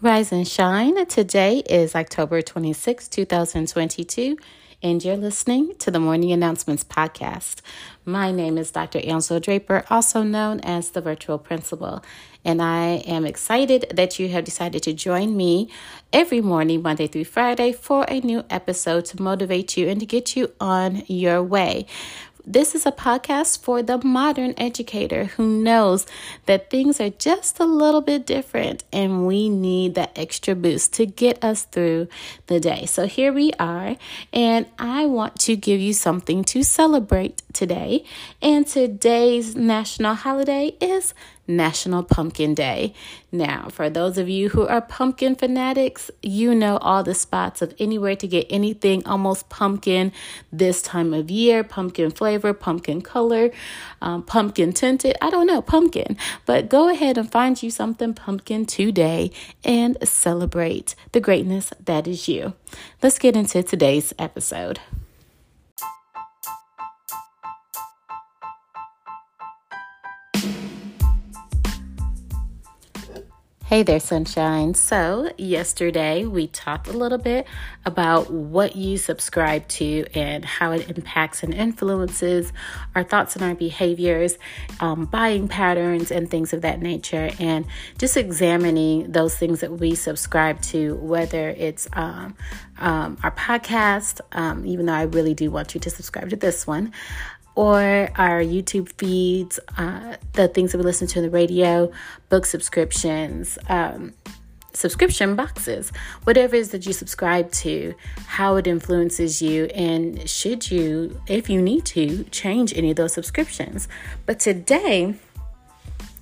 Rise and shine. Today is October 26, 2022, and you're listening to the Morning Announcements Podcast. My name is Dr. Angela Draper, also known as the Virtual Principal, and I am excited that you have decided to join me every morning, Monday through Friday, for a new episode to motivate you and to get you on your way. This is a podcast for the modern educator who knows that things are just a little bit different and we need that extra boost to get us through the day. So here we are, and I want to give you something to celebrate today. And today's national holiday is National Pumpkin Day. Now, for those of you who are pumpkin fanatics, you know all the spots of anywhere to get anything almost pumpkin this time of year pumpkin flavor, pumpkin color, um, pumpkin tinted. I don't know, pumpkin. But go ahead and find you something pumpkin today and celebrate the greatness that is you. Let's get into today's episode. Hey there, sunshine. So, yesterday we talked a little bit about what you subscribe to and how it impacts and influences our thoughts and our behaviors, um, buying patterns, and things of that nature, and just examining those things that we subscribe to, whether it's um, um, our podcast, um, even though I really do want you to subscribe to this one, or our YouTube feeds, uh, the things that we listen to on the radio, book subscriptions, um, subscription boxes, whatever it is that you subscribe to, how it influences you, and should you, if you need to, change any of those subscriptions. But today,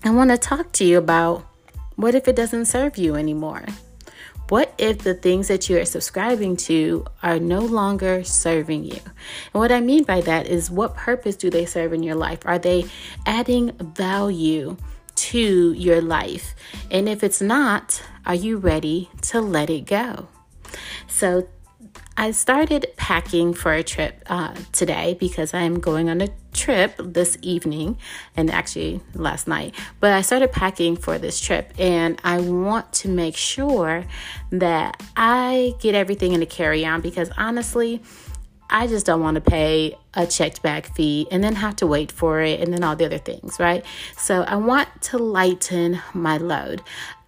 I want to talk to you about what if it doesn't serve you anymore? What if the things that you are subscribing to are no longer serving you? And what I mean by that is what purpose do they serve in your life? Are they adding value to your life? And if it's not, are you ready to let it go? So I started packing for a trip uh, today because I'm going on a trip this evening and actually last night. But I started packing for this trip and I want to make sure that I get everything in a carry on because honestly, I just don't want to pay a checked bag fee and then have to wait for it and then all the other things, right? So I want to lighten my load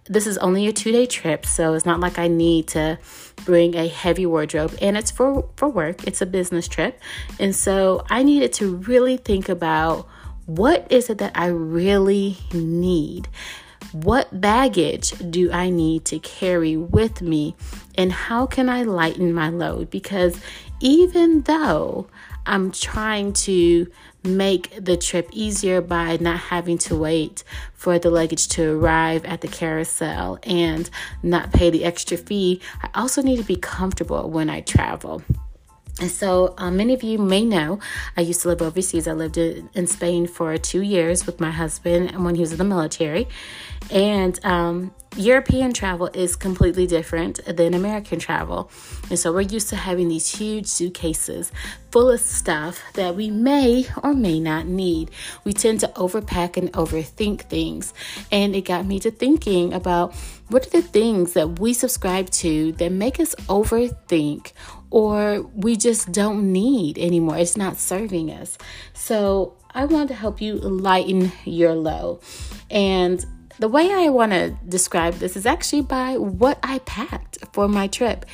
this is only a two day trip, so it's not like I need to bring a heavy wardrobe. And it's for, for work, it's a business trip. And so I needed to really think about what is it that I really need? What baggage do I need to carry with me? And how can I lighten my load? Because even though I'm trying to make the trip easier by not having to wait for the luggage to arrive at the carousel and not pay the extra fee. I also need to be comfortable when I travel. And so, um, many of you may know I used to live overseas. I lived in Spain for two years with my husband and when he was in the military. And um, European travel is completely different than American travel. And so we're used to having these huge suitcases full of stuff that we may or may not need. We tend to overpack and overthink things. And it got me to thinking about what are the things that we subscribe to that make us overthink or we just don't need anymore. It's not serving us. So I want to help you lighten your load. And the way I want to describe this is actually by what I packed for my trip.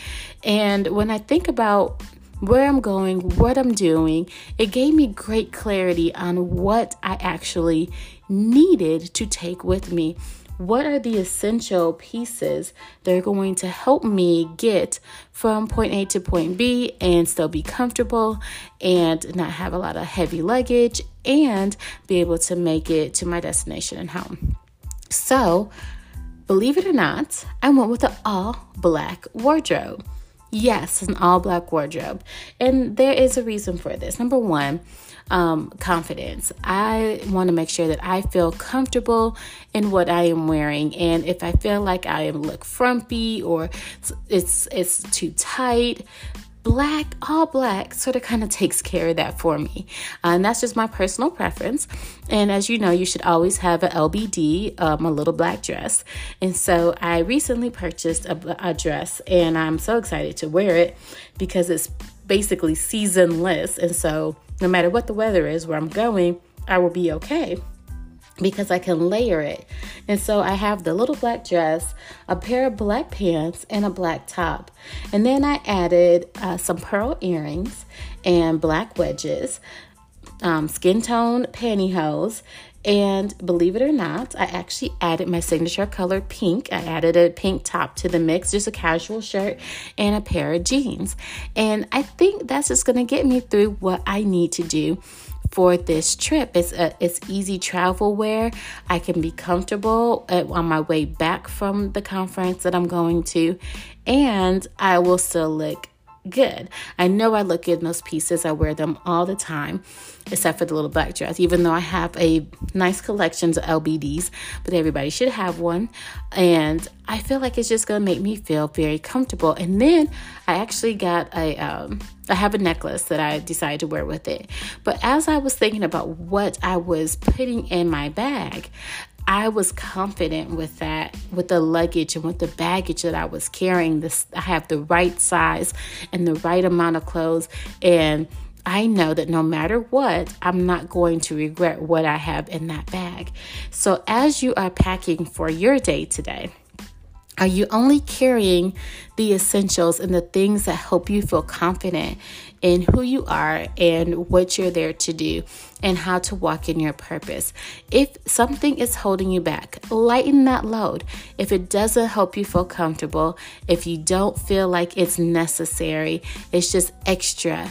And when I think about where I'm going, what I'm doing, it gave me great clarity on what I actually needed to take with me. What are the essential pieces that are going to help me get from point A to point B and still be comfortable and not have a lot of heavy luggage and be able to make it to my destination and home? So, believe it or not, I went with an all black wardrobe. Yes, an all black wardrobe. And there is a reason for this. Number one, um, confidence. I want to make sure that I feel comfortable in what I am wearing, and if I feel like I look frumpy or it's it's too tight, black, all black, sort of kind of takes care of that for me. Uh, and that's just my personal preference. And as you know, you should always have a LBD, um, a little black dress. And so I recently purchased a, a dress and I'm so excited to wear it because it's basically seasonless. And so no matter what the weather is, where I'm going, I will be okay because I can layer it. And so I have the little black dress, a pair of black pants, and a black top. And then I added uh, some pearl earrings and black wedges, um, skin tone pantyhose. And believe it or not, I actually added my signature color pink. I added a pink top to the mix, just a casual shirt and a pair of jeans. And I think that's just to get me through what I need to do for this trip. It's a, it's easy travel wear. I can be comfortable at, on my way back from the conference that I'm going to, and I will still look good. I know I look good in those pieces. I wear them all the time, except for the little black dress, even though I have a nice collection of LBDs, but everybody should have one. And I feel like it's just going to make me feel very comfortable. And then I actually got a, um, I have a necklace that I decided to wear with it. But as I was thinking about what I was putting in my bag, I was confident with that, with the luggage and with the baggage that I was carrying. This I have the right size and the right amount of clothes and I know that no matter what, I'm not going to regret what I have in that bag. So, as you are packing for your day today, are you only carrying the essentials and the things that help you feel confident in who you are and what you're there to do and how to walk in your purpose? If something is holding you back, lighten that load. If it doesn't help you feel comfortable, if you don't feel like it's necessary, it's just extra,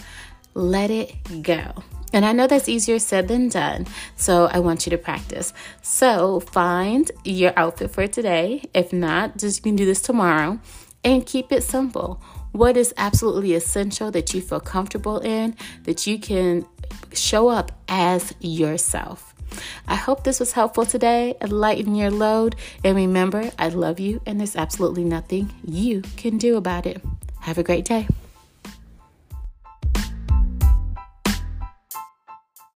let it go. And I know that's easier said than done, so I want you to practice. So find your outfit for today. If not, just you can do this tomorrow and keep it simple. What is absolutely essential that you feel comfortable in, that you can show up as yourself. I hope this was helpful today. Lighten your load. And remember, I love you, and there's absolutely nothing you can do about it. Have a great day.